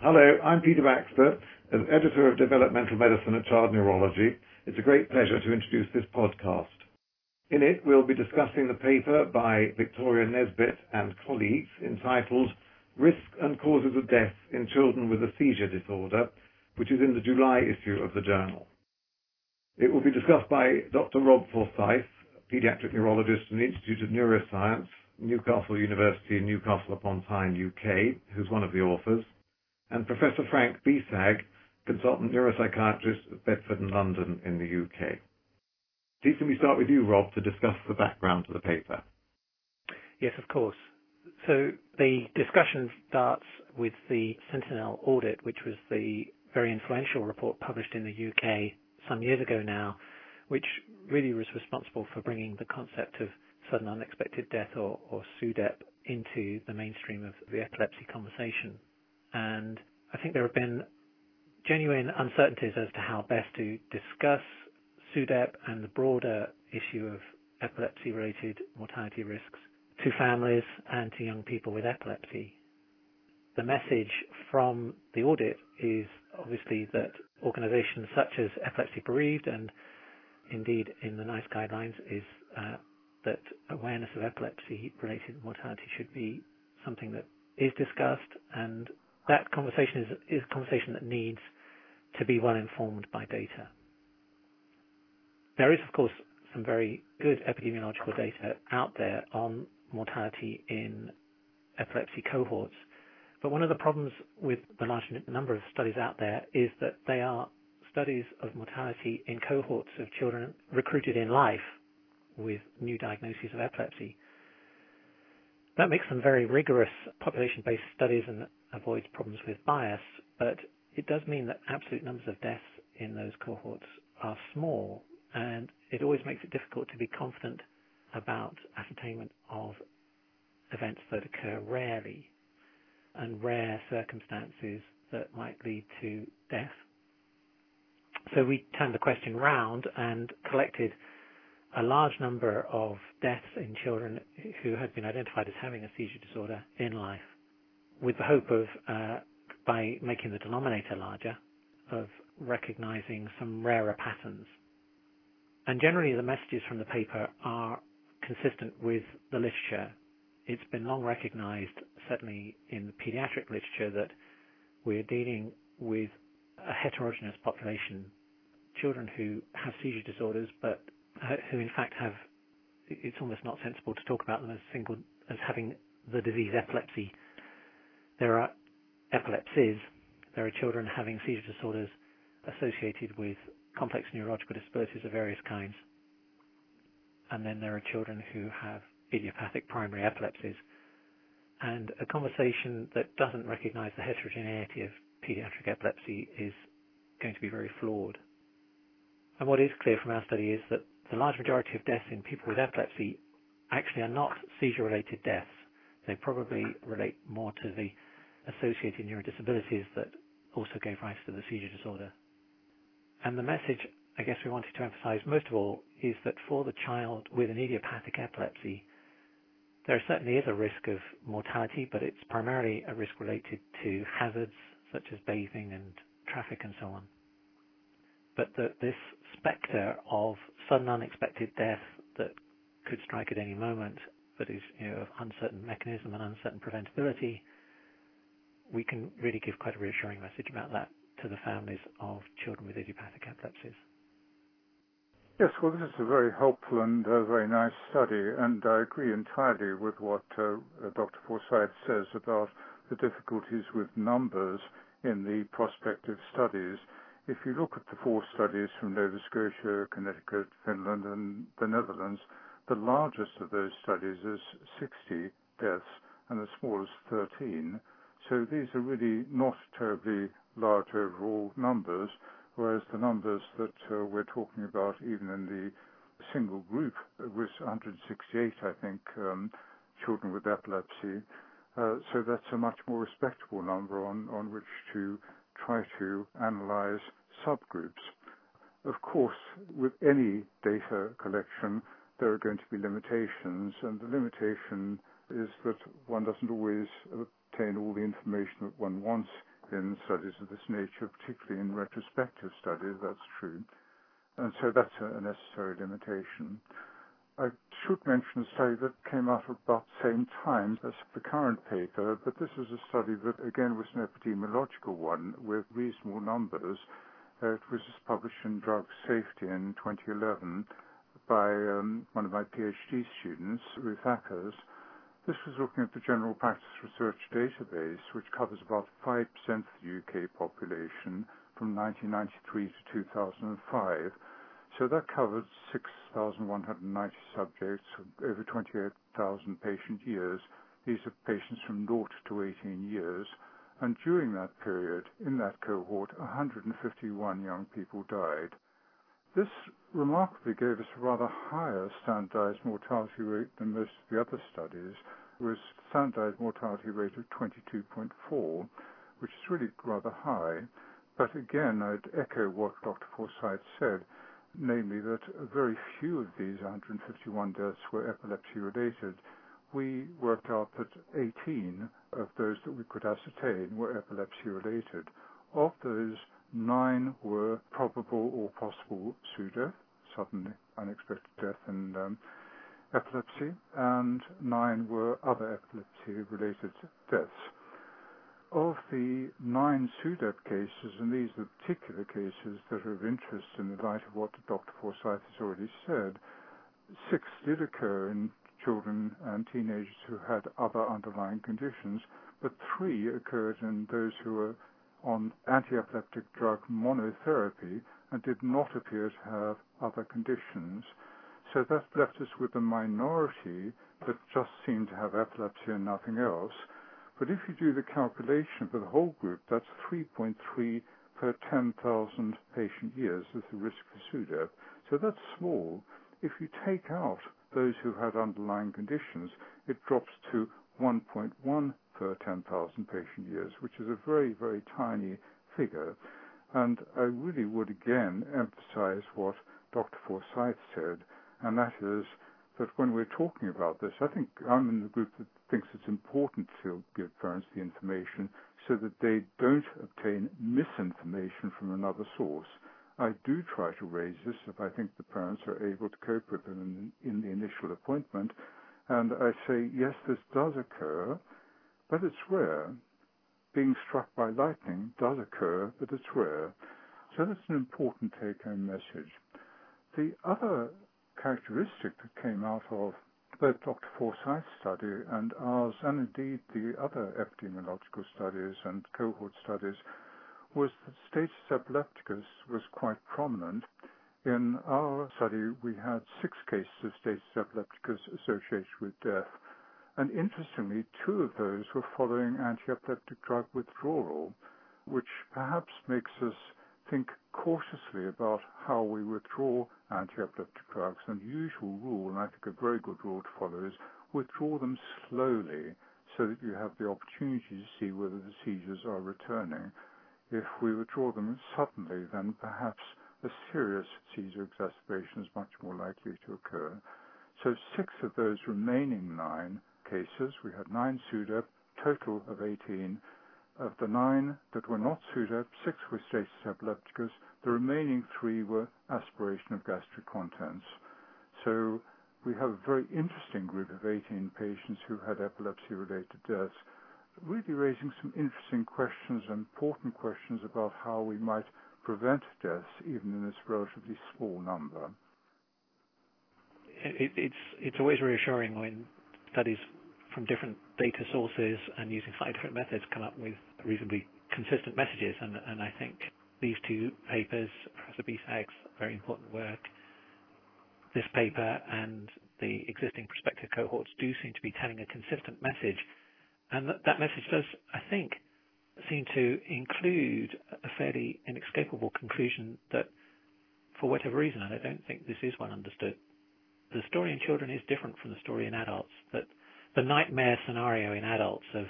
Hello, I'm Peter Baxter. As editor of developmental medicine and Child Neurology, it's a great pleasure to introduce this podcast. In it, we'll be discussing the paper by Victoria Nesbitt and colleagues entitled Risk and Causes of Death in Children with a Seizure Disorder, which is in the July issue of the journal. It will be discussed by Dr. Rob Forsyth, paediatric neurologist in the Institute of Neuroscience, Newcastle University Newcastle upon Tyne, UK, who's one of the authors, and Professor Frank Besag, consultant neuropsychiatrist at Bedford and London in the UK. Please can we start with you, Rob, to discuss the background to the paper? Yes, of course. So the discussion starts with the Sentinel audit, which was the very influential report published in the UK some years ago now, which really was responsible for bringing the concept of sudden unexpected death or, or SUDEP into the mainstream of the epilepsy conversation. And I think there have been genuine uncertainties as to how best to discuss SUDEP and the broader issue of epilepsy related mortality risks to families and to young people with epilepsy. The message from the audit is obviously that organizations such as Epilepsy Bereaved and indeed in the NICE guidelines is uh, that awareness of epilepsy related mortality should be something that is discussed and that conversation is, is a conversation that needs to be well informed by data. There is, of course, some very good epidemiological data out there on mortality in epilepsy cohorts. But one of the problems with the large number of studies out there is that they are studies of mortality in cohorts of children recruited in life with new diagnoses of epilepsy. That makes them very rigorous population-based studies and avoids problems with bias, but it does mean that absolute numbers of deaths in those cohorts are small, and it always makes it difficult to be confident about ascertainment of events that occur rarely and rare circumstances that might lead to death. So we turned the question round and collected a large number of deaths in children who had been identified as having a seizure disorder in life with the hope of, uh, by making the denominator larger, of recognizing some rarer patterns. And generally the messages from the paper are consistent with the literature. It's been long recognized, certainly in the pediatric literature, that we're dealing with a heterogeneous population, children who have seizure disorders, but uh, who in fact have, it's almost not sensible to talk about them as single, as having the disease epilepsy. There are epilepsies, there are children having seizure disorders associated with complex neurological disabilities of various kinds. And then there are children who have idiopathic primary epilepsies. And a conversation that doesn't recognize the heterogeneity of pediatric epilepsy is going to be very flawed. And what is clear from our study is that the large majority of deaths in people with epilepsy actually are not seizure related deaths. They probably relate more to the associated neurodisabilities that also gave rise to the seizure disorder. And the message I guess we wanted to emphasize most of all is that for the child with an idiopathic epilepsy, there certainly is a risk of mortality, but it's primarily a risk related to hazards such as bathing and traffic and so on. But that this specter of sudden unexpected death that could strike at any moment, but is you know, of uncertain mechanism and uncertain preventability, we can really give quite a reassuring message about that to the families of children with idiopathic epilepsies. Yes, well, this is a very helpful and uh, very nice study, and I agree entirely with what uh, Dr. Forsyth says about the difficulties with numbers in the prospective studies. If you look at the four studies from Nova Scotia, Connecticut, Finland, and the Netherlands, the largest of those studies is 60 deaths and the smallest 13. So these are really not terribly large overall numbers whereas the numbers that uh, we're talking about, even in the single group, was 168, I think, um, children with epilepsy. Uh, so that's a much more respectable number on, on which to try to analyze subgroups. Of course, with any data collection, there are going to be limitations, and the limitation is that one doesn't always obtain all the information that one wants in studies of this nature, particularly in retrospective studies, that's true. And so that's a necessary limitation. I should mention a study that came out about the same time as the current paper, but this is a study that again was an epidemiological one with reasonable numbers. It was published in Drug Safety in 2011 by um, one of my PhD students, Ruth Ackers. This was looking at the General Practice Research Database, which covers about 5% of the UK population from 1993 to 2005. So that covered 6,190 subjects, over 28,000 patient years. These are patients from 0 to 18 years. And during that period, in that cohort, 151 young people died. This remarkably gave us a rather higher standardized mortality rate than most of the other studies, with standardized mortality rate of 22.4, which is really rather high. But again, I'd echo what Dr. Forsyth said, namely that very few of these 151 deaths were epilepsy related. We worked out that 18 of those that we could ascertain were epilepsy related. Of those, Nine were probable or possible SUDEP, sudden unexpected death in um, epilepsy, and nine were other epilepsy-related deaths. Of the nine SUDEP cases, and these are the particular cases that are of interest in the light of what Dr. Forsyth has already said, six did occur in children and teenagers who had other underlying conditions, but three occurred in those who were on anti-epileptic drug monotherapy and did not appear to have other conditions. So that left us with a minority that just seemed to have epilepsy and nothing else. But if you do the calculation for the whole group, that's 3.3 per 10,000 patient years as the risk for SUDEP. So that's small. If you take out those who had underlying conditions, it drops to 1.1 per 10,000 patient years, which is a very, very tiny figure. And I really would again emphasize what Dr. Forsyth said, and that is that when we're talking about this, I think I'm in the group that thinks it's important to give parents the information so that they don't obtain misinformation from another source. I do try to raise this if I think the parents are able to cope with it in, in the initial appointment. And I say, yes, this does occur. But it's rare. Being struck by lightning does occur, but it's rare. So that's an important take-home message. The other characteristic that came out of both Dr. Forsyth's study and ours, and indeed the other epidemiological studies and cohort studies, was that status epilepticus was quite prominent. In our study, we had six cases of status epilepticus associated with death, and interestingly, two of those were following anti-epileptic drug withdrawal, which perhaps makes us think cautiously about how we withdraw anti-epileptic drugs. And the usual rule, and I think a very good rule to follow, is withdraw them slowly so that you have the opportunity to see whether the seizures are returning. If we withdraw them suddenly, then perhaps a serious seizure exacerbation is much more likely to occur. So six of those remaining nine cases. We had nine SUDEP, total of 18. Of the nine that were not SUDEP, six were status epilepticus. The remaining three were aspiration of gastric contents. So we have a very interesting group of 18 patients who had epilepsy-related deaths, really raising some interesting questions, important questions about how we might prevent deaths even in this relatively small number. It, it's it's always reassuring when studies from different data sources and using slightly different methods come up with reasonably consistent messages. And, and I think these two papers, Professor Besag's very important work, this paper and the existing prospective cohorts do seem to be telling a consistent message. And that, that message does, I think, seem to include a fairly inescapable conclusion that, for whatever reason, and I don't think this is well understood, the story in children is different from the story in adults. That the nightmare scenario in adults of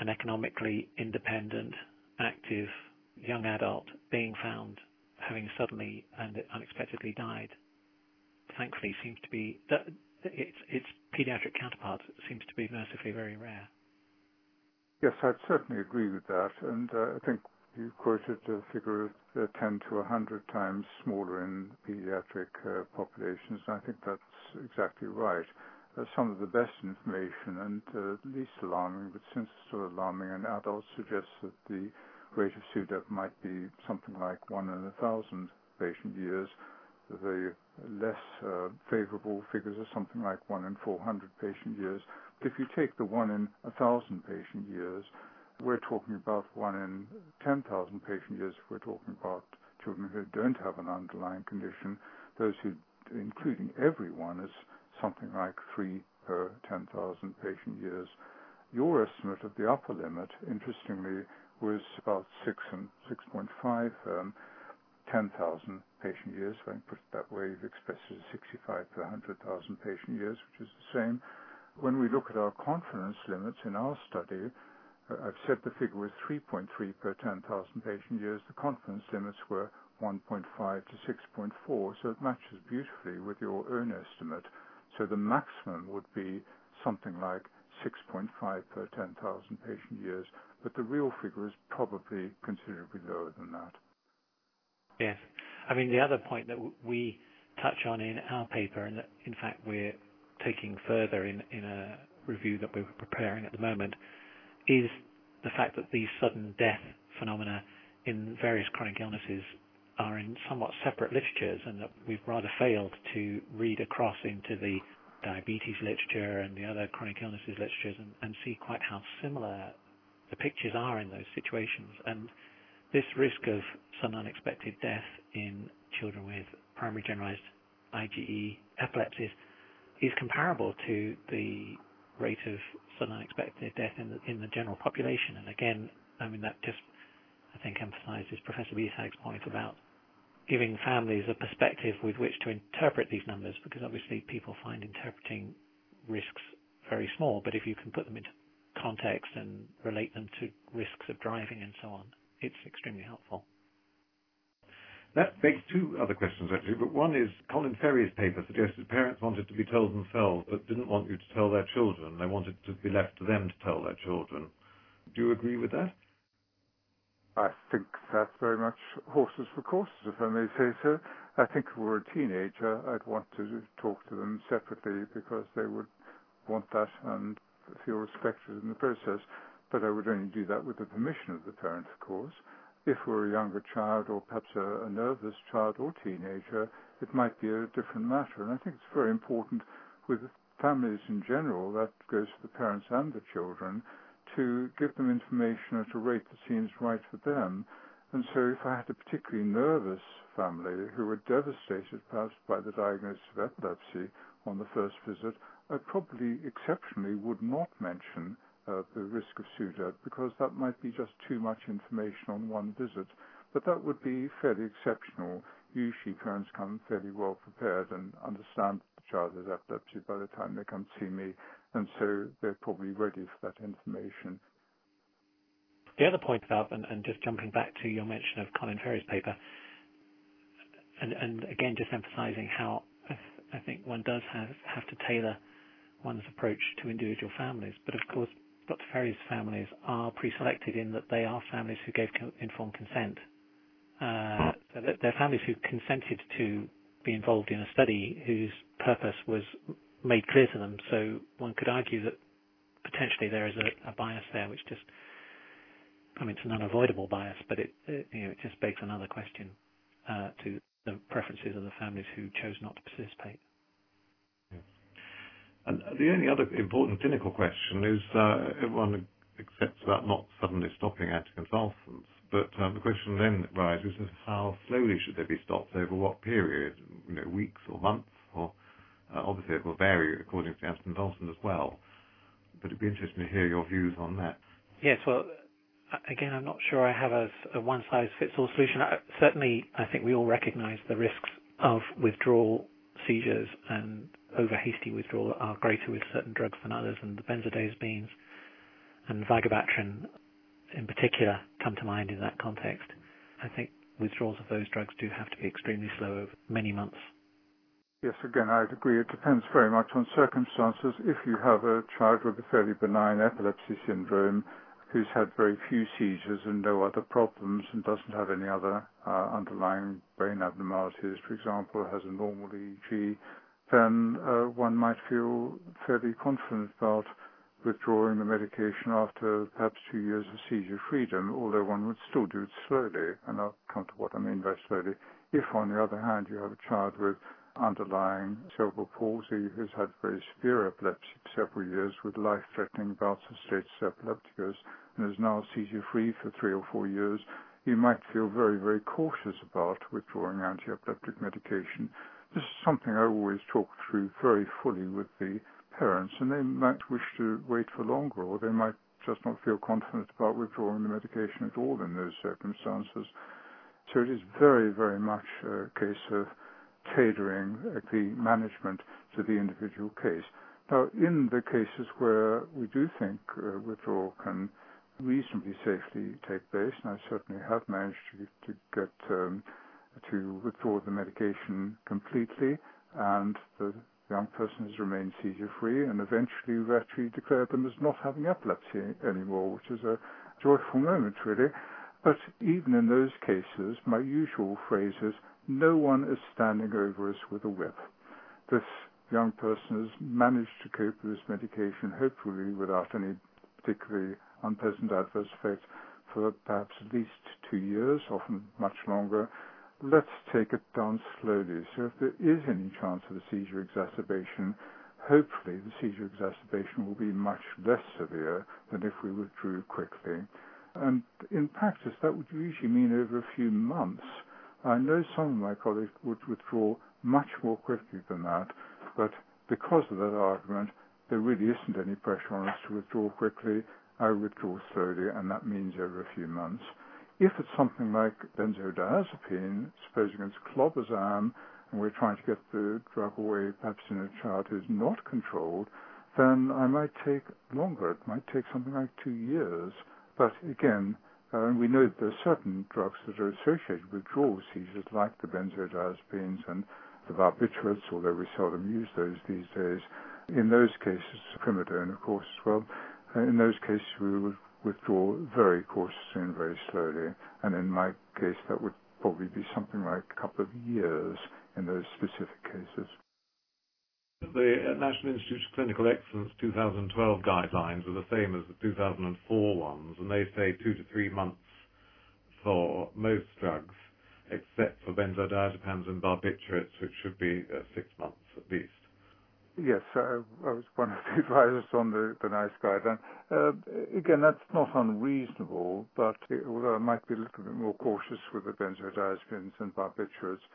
an economically independent, active young adult being found having suddenly and unexpectedly died, thankfully seems to be its its pediatric counterpart seems to be mercifully very rare. Yes, I'd certainly agree with that. And uh, I think you quoted a figure of uh, 10 to 100 times smaller in pediatric uh, populations. And I think that's exactly right. Uh, some of the best information and uh, least alarming, but since it's still alarming in adults, suggests that the rate of SUDEP might be something like 1 in a thousand patient years. The less uh, favorable figures are something like 1 in 400 patient years. But if you take the 1 in a thousand patient years, we're talking about 1 in 10,000 patient years if we're talking about children who don't have an underlying condition. Those who, including everyone, is something like 3 per 10,000 patient years. Your estimate of the upper limit, interestingly, was about 6 and 6.5 um, 10,000 patient years. If I put it that way, you've expressed it as 65 per 100,000 patient years, which is the same. When we look at our confidence limits in our study, uh, I've said the figure was 3.3 per 10,000 patient years. The confidence limits were 1.5 to 6.4, so it matches beautifully with your own estimate. So the maximum would be something like 6.5 per 10,000 patient years, but the real figure is probably considerably lower than that. Yes. I mean, the other point that we touch on in our paper, and that in fact we're taking further in, in a review that we're preparing at the moment, is the fact that these sudden death phenomena in various chronic illnesses are in somewhat separate literatures and that we've rather failed to read across into the diabetes literature and the other chronic illnesses literatures and, and see quite how similar the pictures are in those situations. And this risk of sudden unexpected death in children with primary generalized IGE epilepsies is comparable to the rate of sudden unexpected death in the, in the general population. And again, I mean, that just, think, emphasizes Professor Besag's point about giving families a perspective with which to interpret these numbers, because obviously people find interpreting risks very small, but if you can put them into context and relate them to risks of driving and so on, it's extremely helpful. That begs two other questions, actually. But one is Colin Ferrie's paper suggested parents wanted to be told themselves, but didn't want you to tell their children. They wanted to be left to them to tell their children. Do you agree with that? I think that's very much horses for courses, if I may say so. I think if we were a teenager, I'd want to talk to them separately because they would want that and feel respected in the process. But I would only do that with the permission of the parent, of course. If we're a younger child or perhaps a, a nervous child or teenager, it might be a different matter. And I think it's very important with families in general, that goes for the parents and the children, to give them information at a rate that seems right for them. And so if I had a particularly nervous family who were devastated perhaps by the diagnosis of epilepsy on the first visit, I probably exceptionally would not mention uh, the risk of SUDEP because that might be just too much information on one visit. But that would be fairly exceptional. Usually parents come fairly well prepared and understand the child has epilepsy by the time they come to see me, and so they're probably ready for that information. The other point about, and, and just jumping back to your mention of Colin Ferrie's paper, and, and again just emphasizing how I, th- I think one does have, have to tailor one's approach to individual families. But of course, Dr. Ferrie's families are pre-selected in that they are families who gave informed consent. Uh, so they're families who consented to be involved in a study whose purpose was made clear to them. So one could argue that potentially there is a, a bias there, which just, I mean, it's an unavoidable bias, but it, it you know, it just begs another question uh, to the preferences of the families who chose not to participate. And the only other important clinical question is uh, everyone accepts about not suddenly stopping anticonvulsants, but um, the question then arises is how slowly should they be stopped over what period, you know, weeks or months, Uh, obviously it will vary according to the anticonvulsant as well. But it'd be interesting to hear your views on that. Yes, well, again, I'm not sure I have a, one-size-fits-all solution. Certainly, I think we all recognise the risks of withdrawal seizures and over hasty withdrawal are greater with certain drugs than others, and the benzodiazepines and vigabatrin in particular come to mind in that context. I think withdrawals of those drugs do have to be extremely slow over many months. Yes, again, I'd agree. It depends very much on circumstances. If you have a child with a fairly benign epilepsy syndrome, who's had very few seizures and no other problems and doesn't have any other uh, underlying brain abnormalities, for example, has a normal EEG, then uh, one might feel fairly confident about withdrawing the medication after perhaps two years of seizure freedom, although one would still do it slowly. And I'll come to what I mean by slowly. If, on the other hand, you have a child with underlying cerebral palsy who's had very severe epilepsy for several years with life-threatening bouts of status epilepticus and is now seizure-free for three or four years, you might feel very, very cautious about withdrawing anti-epileptic medication. This is something I always talk through very fully with the parents, and they might wish to wait for longer, or they might just not feel confident about withdrawing the medication at all in those circumstances. So it is very, very much a case of tailoring the management to the individual case. Now, in the cases where we do think uh, withdrawal can reasonably safely take place, and I certainly have managed to, to get um, to withdraw the medication completely, and the young person has remained seizure free, and eventually we've actually declared them as not having epilepsy anymore, which is a joyful moment, really. But even in those cases, my usual phrase is, no one is standing over us with a whip. This young person has managed to cope with this medication, hopefully without any particularly unpleasant adverse effects, for perhaps at least two years, often much longer. Let's take it down slowly. So if there is any chance of a seizure exacerbation, hopefully the seizure exacerbation will be much less severe than if we withdrew quickly. And in practice, that would usually mean over a few months I know some of my colleagues would withdraw much more quickly than that, but because of that argument, there really isn't any pressure on us to withdraw quickly. I withdraw slowly, and that means over a few months. If it's something like benzodiazepine, supposing it's clobazam, and we're trying to get the drug away, perhaps in a child who's not controlled, then I might take longer. It might take something like two years. But again, and we know that there are certain drugs that are associated with withdrawal seizures, like the benzodiazepines and the barbiturates, although we seldom use those these days. In those cases, primidone, of course, as well. Uh, in those cases, we would withdraw very cautiously and very slowly. And in my case, that would probably be something like a couple of years in those specific cases. The National Institute of Clinical Excellence 2012 guidelines are the same as the 2004 ones, and they say two to three months for most drugs, except for benzodiazepines and barbiturates, which should be uh, six months at least. Yes, I, I was one of the advisors on the, the NICE guideline. Uh, again, that's not unreasonable, but it, although I might be a little bit more cautious with the benzodiazepines and barbiturates,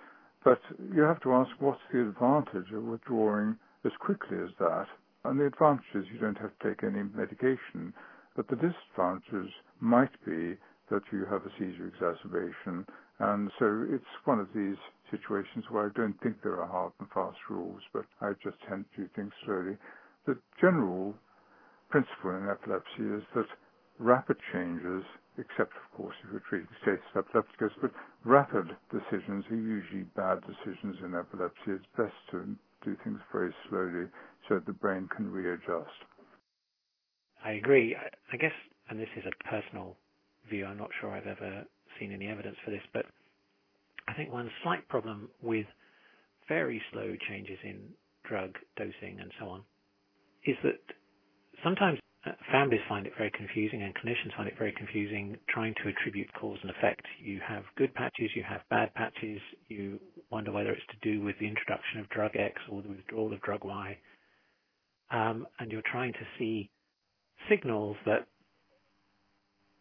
but you have to ask what's the advantage of withdrawing as quickly as that? And the advantage is you don't have to take any medication, but the disadvantages might be that you have a seizure exacerbation. And so it's one of these situations where I don't think there are hard and fast rules, but I just tend to do things slowly. The general principle in epilepsy is that rapid changes except of course if you're treating status epilepticus, but rapid decisions are usually bad decisions in epilepsy. It's best to do things very slowly so that the brain can readjust. I agree. I guess, and this is a personal view, I'm not sure I've ever seen any evidence for this, but I think one slight problem with very slow changes in drug dosing and so on is that sometimes families find it very confusing and clinicians find it very confusing trying to attribute cause and effect. You have good patches, you have bad patches, you wonder whether it's to do with the introduction of drug X or the withdrawal of drug Y. Um, and you're trying to see signals that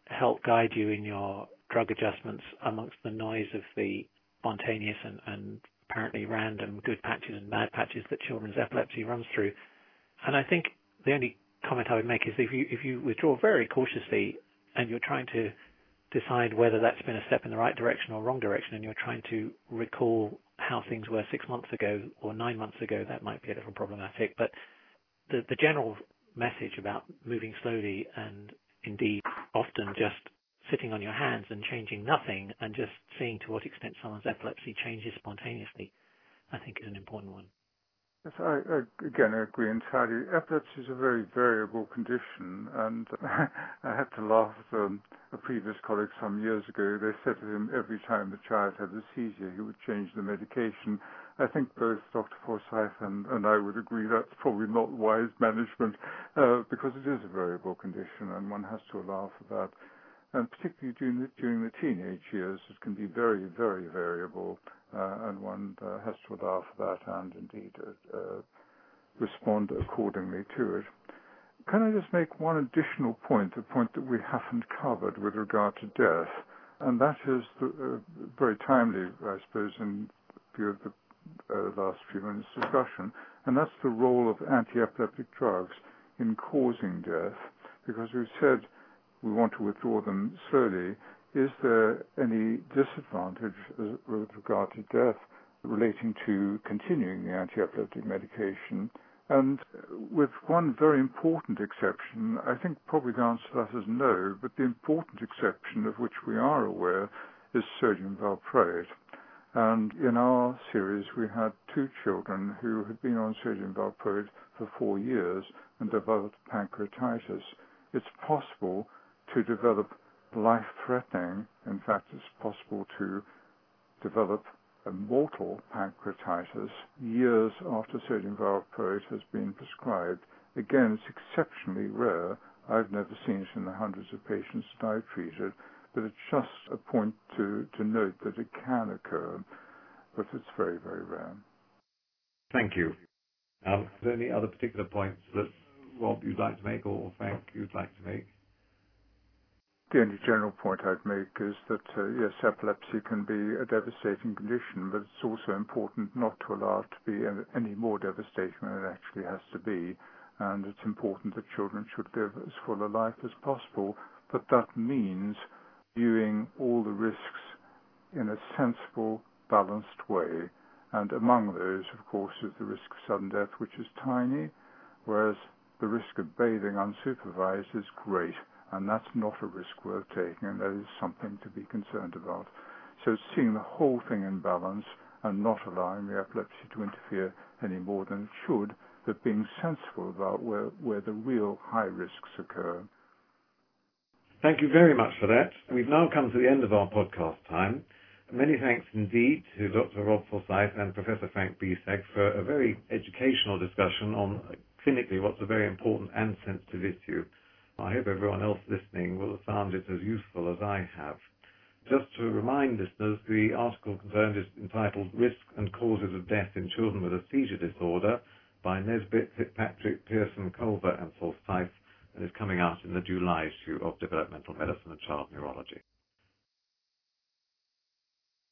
help guide you in your drug adjustments amongst the noise of the spontaneous and, and apparently random good patches and bad patches that children's epilepsy runs through. And I think the only comment I would make is if you if you withdraw very cautiously and you're trying to decide whether that's been a step in the right direction or wrong direction, and you're trying to recall how things were six months ago or nine months ago, that might be a little problematic. But the the general message about moving slowly and indeed often just sitting on your hands and changing nothing and just seeing to what extent someone's epilepsy changes spontaneously, I think is an important one. Yes, I, I, again I agree entirely. Epilepsy is a very variable condition, and I had to laugh at um, a previous colleague some years ago. They said to him every time the child had a seizure, he would change the medication. I think both Dr. Forsyth and, and I would agree that's probably not wise management uh, because it is a variable condition, and one has to allow for that. And particularly during the, during the teenage years, it can be very, very variable uh, and one uh, has to allow for that and indeed uh, respond accordingly to it. Can I just make one additional point, a point that we haven't covered with regard to death, and that is the, uh, very timely, I suppose, in view of the uh, last few minutes discussion, and that's the role of anti-epileptic drugs in causing death, because we've said we want to withdraw them slowly, is there any disadvantage with regard to death relating to continuing the anti-epileptic medication? And with one very important exception, I think probably the answer to that is no, but the important exception of which we are aware is sodium valproate. And in our series, we had two children who had been on sodium valproate for four years and developed pancreatitis. It's possible to develop life-threatening. In fact, it's possible to develop a mortal pancreatitis years after sodium valproate has been prescribed. Again, it's exceptionally rare. I've never seen it in the hundreds of patients that I've treated, but it's just a point to, to note that it can occur, but it's very, very rare. Thank you. Um, are there any other particular points that Rob you'd like to make or Frank you'd like to make? The only general point I'd make is that, uh, yes, epilepsy can be a devastating condition, but it's also important not to allow it to be any more devastating than it actually has to be. And it's important that children should live as full a life as possible, but that means viewing all the risks in a sensible, balanced way. And among those, of course, is the risk of sudden death, which is tiny, whereas the risk of bathing unsupervised is great and that's not a risk worth taking, and that is something to be concerned about. So seeing the whole thing in balance and not allowing the epilepsy to interfere any more than it should, but being sensible about where, where the real high risks occur. Thank you very much for that. We've now come to the end of our podcast time. Many thanks indeed to Dr. Rob Forsyth and Professor Frank Besag for a very educational discussion on clinically what's a very important and sensitive issue. I hope everyone else listening will have found it as useful as I have. Just to remind listeners, the article concerned is entitled Risk and Causes of Death in Children with a Seizure Disorder by Nesbitt, Kirkpatrick, Pearson, Colver and Forsyth and is coming out in the July issue of Developmental Medicine and Child Neurology.